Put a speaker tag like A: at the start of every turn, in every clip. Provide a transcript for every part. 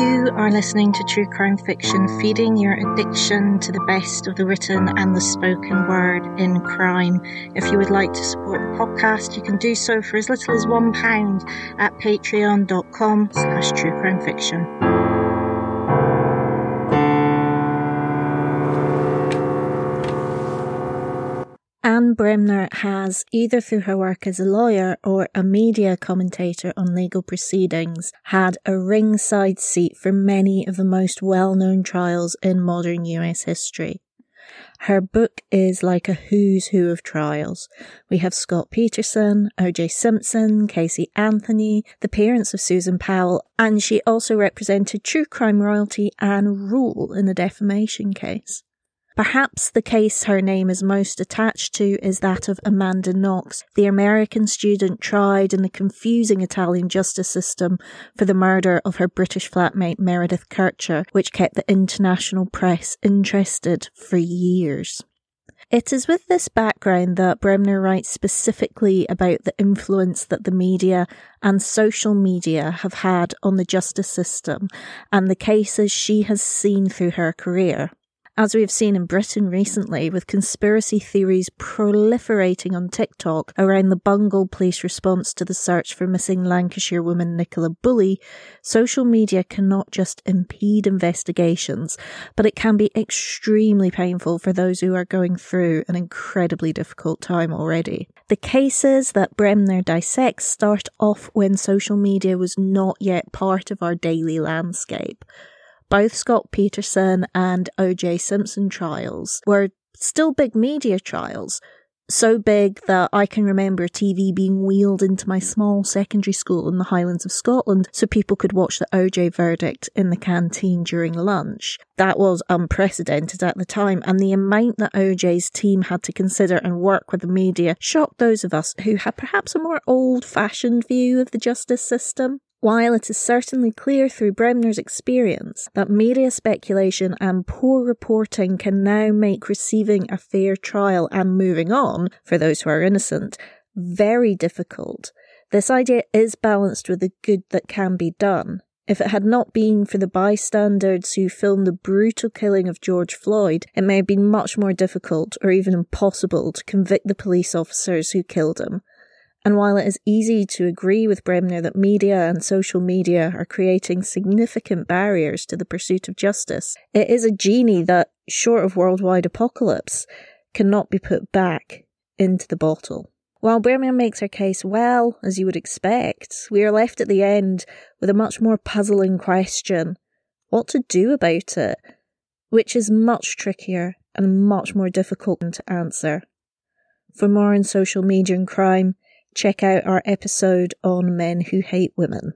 A: are listening to True Crime Fiction, feeding your addiction to the best of the written and the spoken word in crime. If you would like to support the podcast, you can do so for as little as £1 at patreon.com slash truecrimefiction. Anne Bremner has, either through her work as a lawyer or a media commentator on legal proceedings, had a ringside seat for many of the most well known trials in modern US history. Her book is like a who's who of trials. We have Scott Peterson, O.J. Simpson, Casey Anthony, the parents of Susan Powell, and she also represented true crime royalty Ann Rule in a defamation case. Perhaps the case her name is most attached to is that of Amanda Knox, the American student tried in the confusing Italian justice system for the murder of her British flatmate Meredith Kercher, which kept the international press interested for years. It is with this background that Bremner writes specifically about the influence that the media and social media have had on the justice system and the cases she has seen through her career as we have seen in Britain recently, with conspiracy theories proliferating on TikTok around the bungled police response to the search for missing Lancashire woman Nicola Bulley, social media cannot just impede investigations, but it can be extremely painful for those who are going through an incredibly difficult time already. The cases that Bremner dissects start off when social media was not yet part of our daily landscape both Scott Peterson and O.J. Simpson trials were still big media trials. So big that I can remember TV being wheeled into my small secondary school in the Highlands of Scotland so people could watch the OJ verdict in the canteen during lunch. That was unprecedented at the time, and the amount that OJ's team had to consider and work with the media shocked those of us who had perhaps a more old fashioned view of the justice system. While it is certainly clear through Bremner's experience that media speculation and poor reporting can now make receiving a fair trial and moving on, for those who are innocent, very difficult, this idea is balanced with the good that can be done. If it had not been for the bystanders who filmed the brutal killing of George Floyd, it may have been much more difficult or even impossible to convict the police officers who killed him. And while it is easy to agree with Bremner that media and social media are creating significant barriers to the pursuit of justice, it is a genie that, short of worldwide apocalypse, cannot be put back into the bottle. While Bremner makes her case well, as you would expect, we are left at the end with a much more puzzling question what to do about it, which is much trickier and much more difficult to answer. For more on social media and crime, check out our episode on men who hate women.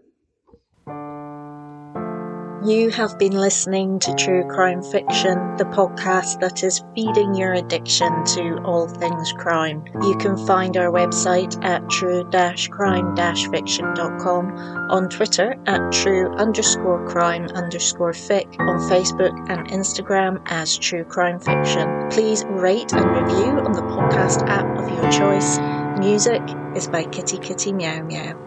A: You have been listening to True Crime Fiction, the podcast that is feeding your addiction to all things crime. You can find our website at true-crime-fiction.com, on Twitter at true underscore crime underscore fic, on Facebook and Instagram as True Crime Fiction. Please rate and review on the podcast app of your choice. Music is by Kitty Kitty Meow Meow.